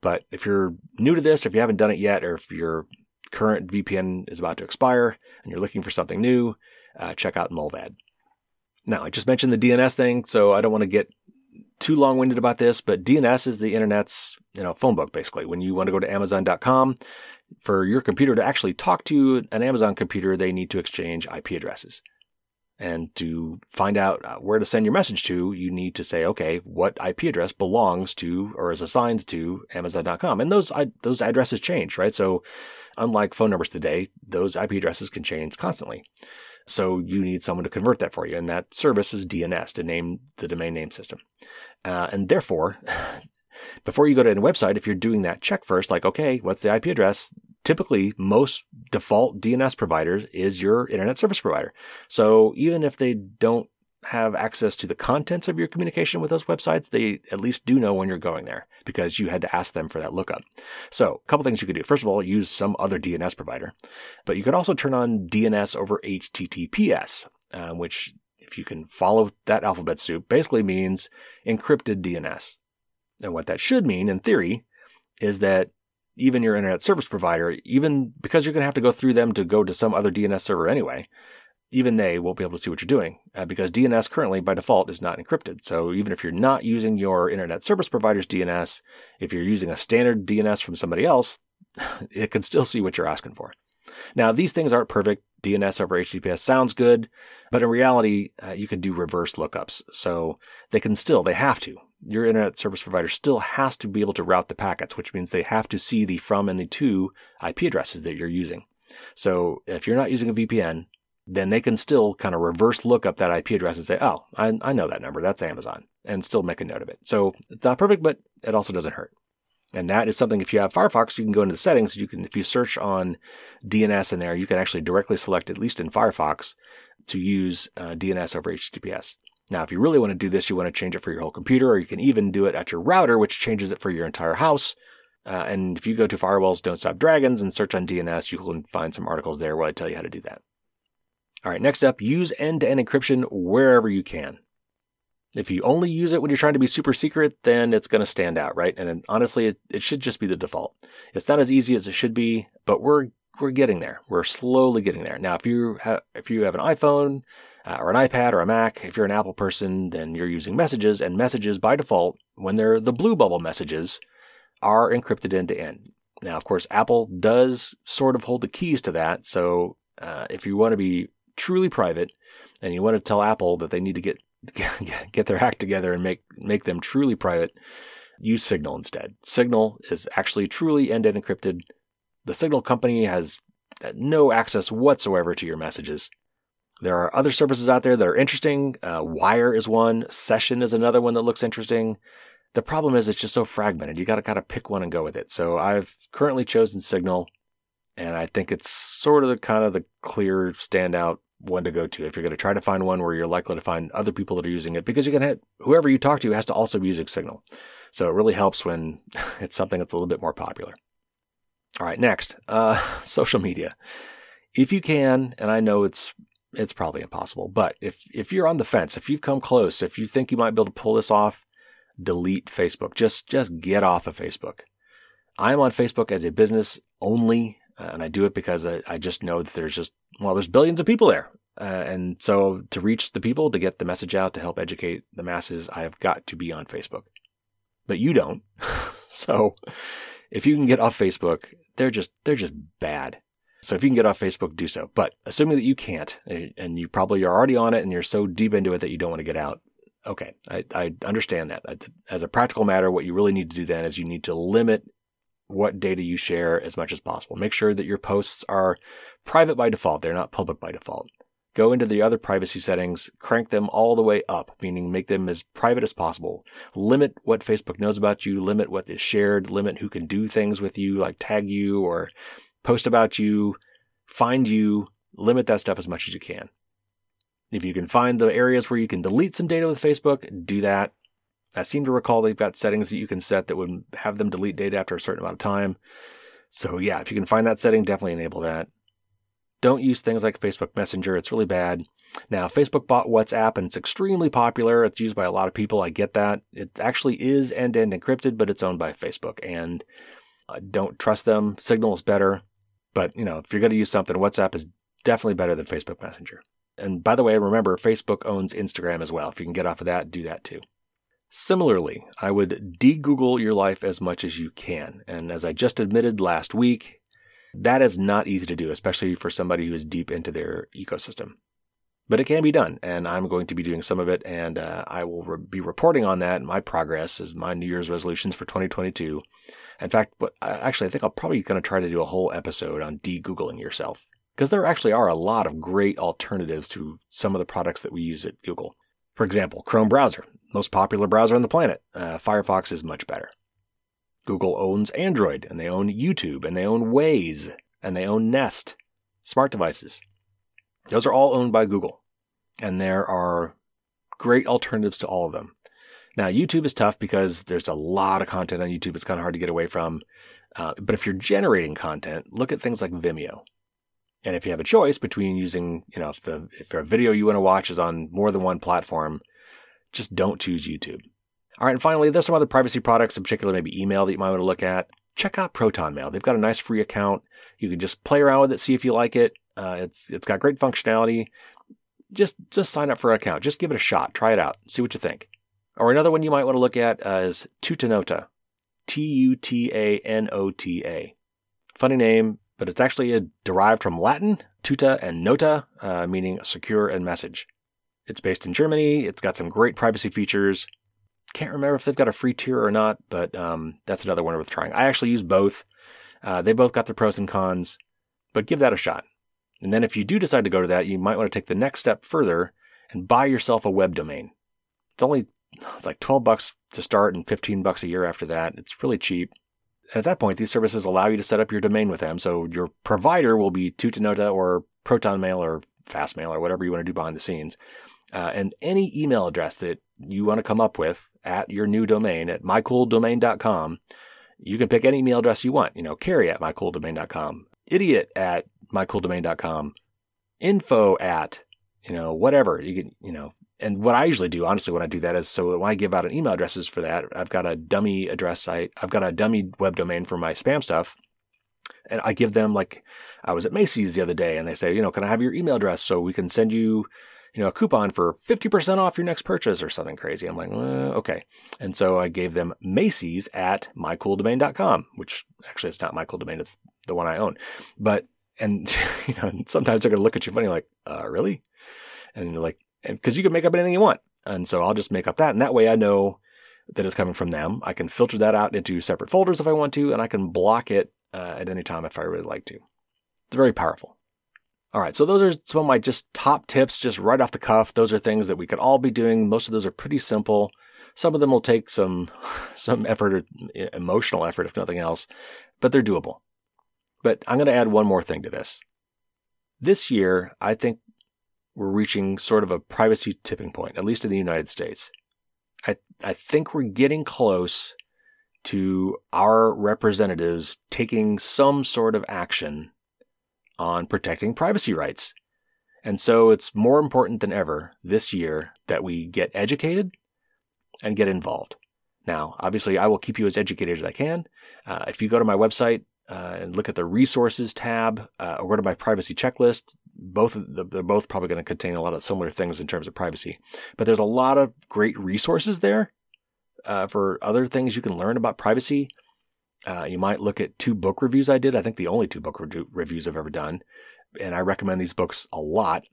But if you're new to this, or if you haven't done it yet, or if your current VPN is about to expire and you're looking for something new, uh, check out Mullvad. Now, I just mentioned the DNS thing, so I don't want to get too long-winded about this, but DNS is the internet's, you know, phone book basically. When you want to go to amazon.com, for your computer to actually talk to an Amazon computer, they need to exchange IP addresses. And to find out uh, where to send your message to, you need to say, okay, what IP address belongs to or is assigned to Amazon.com. And those, those addresses change, right? So unlike phone numbers today, those IP addresses can change constantly. So you need someone to convert that for you. And that service is DNS, to name the domain name system. Uh, and therefore, before you go to a website, if you're doing that, check first, like, okay, what's the IP address? Typically, most default DNS providers is your internet service provider. So even if they don't have access to the contents of your communication with those websites, they at least do know when you're going there because you had to ask them for that lookup. So a couple things you could do. First of all, use some other DNS provider, but you could also turn on DNS over HTTPS, um, which if you can follow that alphabet soup, basically means encrypted DNS. And what that should mean in theory is that even your internet service provider, even because you're going to have to go through them to go to some other DNS server anyway, even they won't be able to see what you're doing uh, because DNS currently by default is not encrypted. So even if you're not using your internet service provider's DNS, if you're using a standard DNS from somebody else, it can still see what you're asking for. Now, these things aren't perfect. DNS over HTTPS sounds good, but in reality, uh, you can do reverse lookups. So they can still, they have to. Your internet service provider still has to be able to route the packets, which means they have to see the from and the to IP addresses that you're using. So if you're not using a VPN, then they can still kind of reverse look up that IP address and say, oh, I, I know that number. That's Amazon and still make a note of it. So it's not perfect, but it also doesn't hurt. And that is something if you have Firefox, you can go into the settings. You can, if you search on DNS in there, you can actually directly select, at least in Firefox, to use uh, DNS over HTTPS. Now, if you really want to do this, you want to change it for your whole computer, or you can even do it at your router, which changes it for your entire house. Uh, and if you go to Firewalls Don't Stop Dragons and search on DNS, you can find some articles there where I tell you how to do that. All right, next up, use end to end encryption wherever you can. If you only use it when you're trying to be super secret, then it's going to stand out, right? And honestly, it, it should just be the default. It's not as easy as it should be, but we're we're getting there. We're slowly getting there. Now, if you have if you have an iPhone uh, or an iPad or a Mac, if you're an Apple person, then you're using messages, and messages by default, when they're the blue bubble messages, are encrypted end to end. Now, of course, Apple does sort of hold the keys to that. So, uh, if you want to be truly private, and you want to tell Apple that they need to get get their act together and make make them truly private, use Signal instead. Signal is actually truly end-to-end encrypted. The Signal company has no access whatsoever to your messages. There are other services out there that are interesting. Uh, Wire is one. Session is another one that looks interesting. The problem is it's just so fragmented. You gotta gotta pick one and go with it. So I've currently chosen Signal, and I think it's sort of the kind of the clear standout one to go to if you're going to try to find one where you're likely to find other people that are using it because you're going to whoever you talk to has to also be using Signal. So it really helps when it's something that's a little bit more popular. All right, next, uh, social media. If you can, and I know it's it's probably impossible, but if if you're on the fence, if you've come close, if you think you might be able to pull this off, delete Facebook. Just just get off of Facebook. I'm on Facebook as a business only uh, and I do it because I, I, just know that there's just, well, there's billions of people there. Uh, and so to reach the people, to get the message out, to help educate the masses, I've got to be on Facebook. But you don't. so if you can get off Facebook, they're just, they're just bad. So if you can get off Facebook, do so. But assuming that you can't, and you probably are already on it and you're so deep into it that you don't want to get out, okay, I, I understand that. As a practical matter, what you really need to do then is you need to limit what data you share as much as possible. Make sure that your posts are private by default. They're not public by default. Go into the other privacy settings, crank them all the way up, meaning make them as private as possible. Limit what Facebook knows about you, limit what is shared, limit who can do things with you, like tag you or post about you, find you, limit that stuff as much as you can. If you can find the areas where you can delete some data with Facebook, do that. I seem to recall they've got settings that you can set that would have them delete data after a certain amount of time. So yeah, if you can find that setting, definitely enable that. Don't use things like Facebook Messenger. It's really bad. Now, Facebook bought WhatsApp and it's extremely popular. It's used by a lot of people. I get that. It actually is end to end encrypted, but it's owned by Facebook and don't trust them. Signal is better. But, you know, if you're going to use something, WhatsApp is definitely better than Facebook Messenger. And by the way, remember, Facebook owns Instagram as well. If you can get off of that, do that too. Similarly, I would de-Google your life as much as you can. And as I just admitted last week, that is not easy to do, especially for somebody who is deep into their ecosystem. But it can be done, and I'm going to be doing some of it, and uh, I will re- be reporting on that, my progress as my New Year's resolutions for 2022. In fact, but actually, I think I'll probably going to try to do a whole episode on de-Googling yourself, because there actually are a lot of great alternatives to some of the products that we use at Google. For example, Chrome browser most popular browser on the planet. Uh, Firefox is much better. Google owns Android, and they own YouTube, and they own Waze, and they own Nest, smart devices. Those are all owned by Google, and there are great alternatives to all of them. Now, YouTube is tough because there's a lot of content on YouTube. It's kind of hard to get away from. Uh, but if you're generating content, look at things like Vimeo. And if you have a choice between using, you know, if the if a video you want to watch is on more than one platform, just don't choose YouTube. All right, and finally, there's some other privacy products, in particular maybe email that you might want to look at. Check out Proton Mail. They've got a nice free account. You can just play around with it, see if you like it. Uh, it's it's got great functionality. Just just sign up for an account. Just give it a shot. Try it out. See what you think. Or another one you might want to look at uh, is Tutanota. T U T A N O T A. Funny name, but it's actually derived from Latin, tuta and nota, uh, meaning secure and message. It's based in Germany. It's got some great privacy features. Can't remember if they've got a free tier or not, but um, that's another one worth trying. I actually use both. Uh, they both got their pros and cons, but give that a shot. And then if you do decide to go to that, you might want to take the next step further and buy yourself a web domain. It's only it's like 12 bucks to start and 15 bucks a year after that. It's really cheap. At that point, these services allow you to set up your domain with them. So your provider will be Tutanota or Proton Mail or Fastmail or whatever you want to do behind the scenes Uh, and any email address that you want to come up with at your new domain at mycooldomain.com, you can pick any email address you want. You know, carrie at mycooldomain.com, idiot at mycooldomain.com, info at, you know, whatever. You can, you know, and what I usually do, honestly, when I do that is so when I give out an email addresses for that, I've got a dummy address site. I've got a dummy web domain for my spam stuff. And I give them like, I was at Macy's the other day and they say, you know, can I have your email address so we can send you, you know, a coupon for 50% off your next purchase or something crazy. I'm like, well, okay. And so I gave them Macy's at mycooldomain.com, which actually it's not my cool domain. It's the one I own. But, and, you know, sometimes they're to look at you funny, like, uh, really? And you're like, because you can make up anything you want. And so I'll just make up that. And that way I know that it's coming from them. I can filter that out into separate folders if I want to, and I can block it uh, at any time if I really like to. It's very powerful. All right, so those are some of my just top tips, just right off the cuff. Those are things that we could all be doing. Most of those are pretty simple. Some of them will take some some effort or emotional effort, if nothing else, but they're doable. But I'm going to add one more thing to this. This year, I think we're reaching sort of a privacy tipping point, at least in the United States. I, I think we're getting close to our representatives taking some sort of action on protecting privacy rights. And so it's more important than ever this year that we get educated and get involved. Now, obviously, I will keep you as educated as I can. Uh, if you go to my website uh, and look at the resources tab uh, or go to my privacy checklist, both they're both probably going to contain a lot of similar things in terms of privacy. But there's a lot of great resources there uh, for other things you can learn about privacy. Uh, you might look at two book reviews I did. I think the only two book re- reviews I've ever done, and I recommend these books a lot.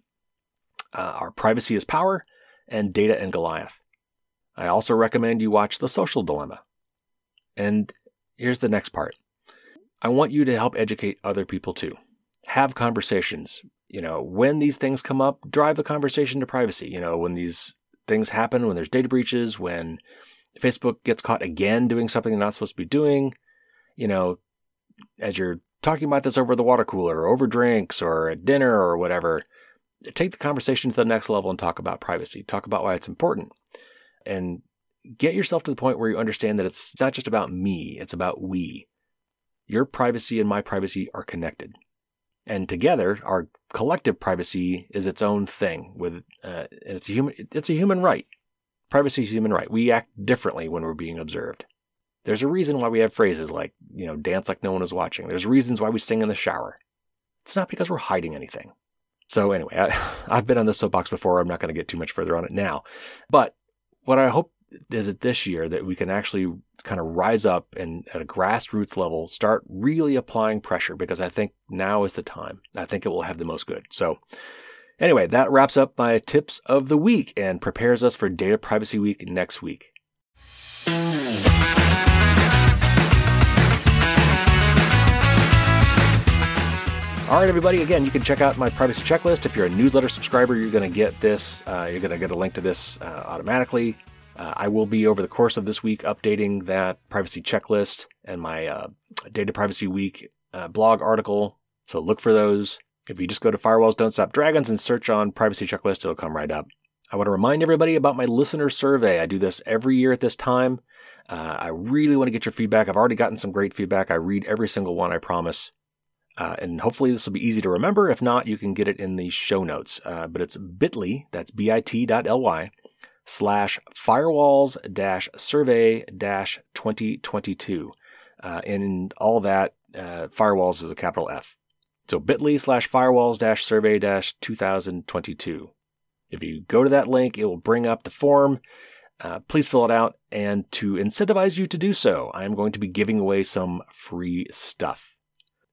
Uh, are Privacy is Power and Data and Goliath. I also recommend you watch The Social Dilemma. And here's the next part. I want you to help educate other people too. Have conversations. You know, when these things come up, drive the conversation to privacy. You know, when these things happen, when there's data breaches, when Facebook gets caught again doing something they're not supposed to be doing, you know, as you're talking about this over the water cooler or over drinks or at dinner or whatever, take the conversation to the next level and talk about privacy. Talk about why it's important. And get yourself to the point where you understand that it's not just about me, it's about we. Your privacy and my privacy are connected. And together, our collective privacy is its own thing with, uh, it's a human, it's a human right. Privacy is a human right. We act differently when we're being observed. There's a reason why we have phrases like, you know, dance like no one is watching. There's reasons why we sing in the shower. It's not because we're hiding anything. So anyway, I, have been on this soapbox before. I'm not going to get too much further on it now. But what I hope is it this year that we can actually kind of rise up and at a grassroots level start really applying pressure because I think now is the time. I think it will have the most good. So Anyway, that wraps up my tips of the week and prepares us for Data Privacy Week next week. All right, everybody. Again, you can check out my privacy checklist. If you're a newsletter subscriber, you're going to get this. Uh, you're going to get a link to this uh, automatically. Uh, I will be over the course of this week updating that privacy checklist and my uh, Data Privacy Week uh, blog article. So look for those. If you just go to Firewalls Don't Stop Dragons and search on Privacy Checklist, it'll come right up. I want to remind everybody about my listener survey. I do this every year at this time. Uh, I really want to get your feedback. I've already gotten some great feedback. I read every single one, I promise. Uh, and hopefully this will be easy to remember. If not, you can get it in the show notes. Uh, but it's bit.ly, that's bit.ly, slash firewalls dash survey dash 2022. Uh, and all that, uh, firewalls is a capital F. So bit.ly slash firewalls dash survey dash 2022. If you go to that link, it will bring up the form. Uh, please fill it out. And to incentivize you to do so, I am going to be giving away some free stuff.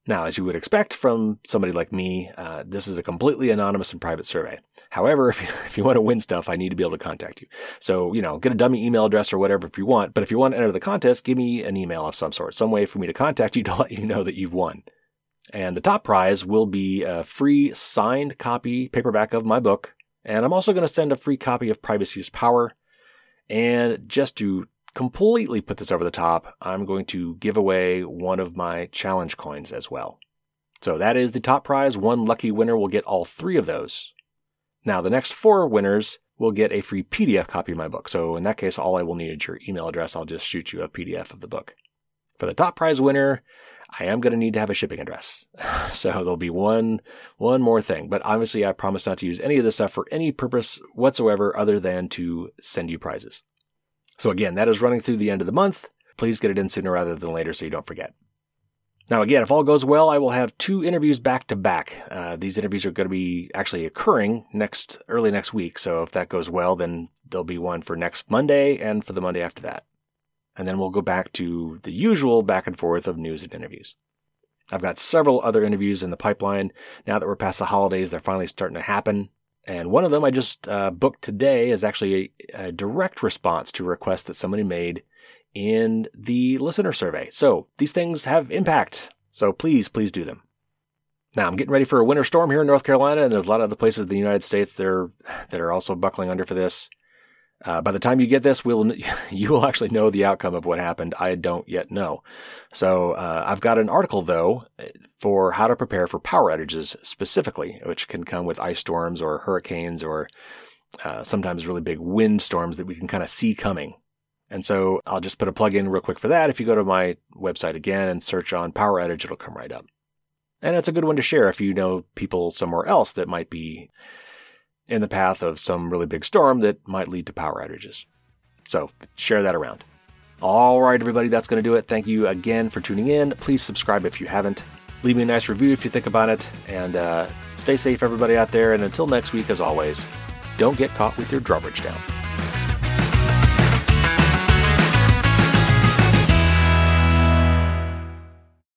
Now, as you would expect from somebody like me, uh, this is a completely anonymous and private survey. However, if you, if you want to win stuff, I need to be able to contact you. So, you know, get a dummy email address or whatever if you want. But if you want to enter the contest, give me an email of some sort, some way for me to contact you to let you know that you've won. And the top prize will be a free signed copy paperback of my book. And I'm also going to send a free copy of Privacy's Power. And just to completely put this over the top, I'm going to give away one of my challenge coins as well. So that is the top prize. One lucky winner will get all three of those. Now, the next four winners will get a free PDF copy of my book. So in that case, all I will need is your email address. I'll just shoot you a PDF of the book. For the top prize winner, I am going to need to have a shipping address. So there'll be one, one more thing, but obviously I promise not to use any of this stuff for any purpose whatsoever other than to send you prizes. So again, that is running through the end of the month. Please get it in sooner rather than later so you don't forget. Now, again, if all goes well, I will have two interviews back to back. Uh, these interviews are going to be actually occurring next, early next week. So if that goes well, then there'll be one for next Monday and for the Monday after that. And then we'll go back to the usual back and forth of news and interviews. I've got several other interviews in the pipeline. Now that we're past the holidays, they're finally starting to happen. And one of them I just uh, booked today is actually a, a direct response to a request that somebody made in the listener survey. So these things have impact. So please, please do them. Now I'm getting ready for a winter storm here in North Carolina, and there's a lot of other places in the United States that are, that are also buckling under for this. Uh, by the time you get this, we'll you will actually know the outcome of what happened. I don't yet know. So uh, I've got an article though for how to prepare for power outages specifically, which can come with ice storms or hurricanes or uh, sometimes really big wind storms that we can kind of see coming. And so I'll just put a plug in real quick for that. If you go to my website again and search on power outage, it'll come right up. And it's a good one to share if you know people somewhere else that might be in the path of some really big storm that might lead to power outages. So share that around. All right, everybody, that's going to do it. Thank you again for tuning in. Please subscribe if you haven't. Leave me a nice review if you think about it. And uh, stay safe, everybody out there. And until next week, as always, don't get caught with your drawbridge down.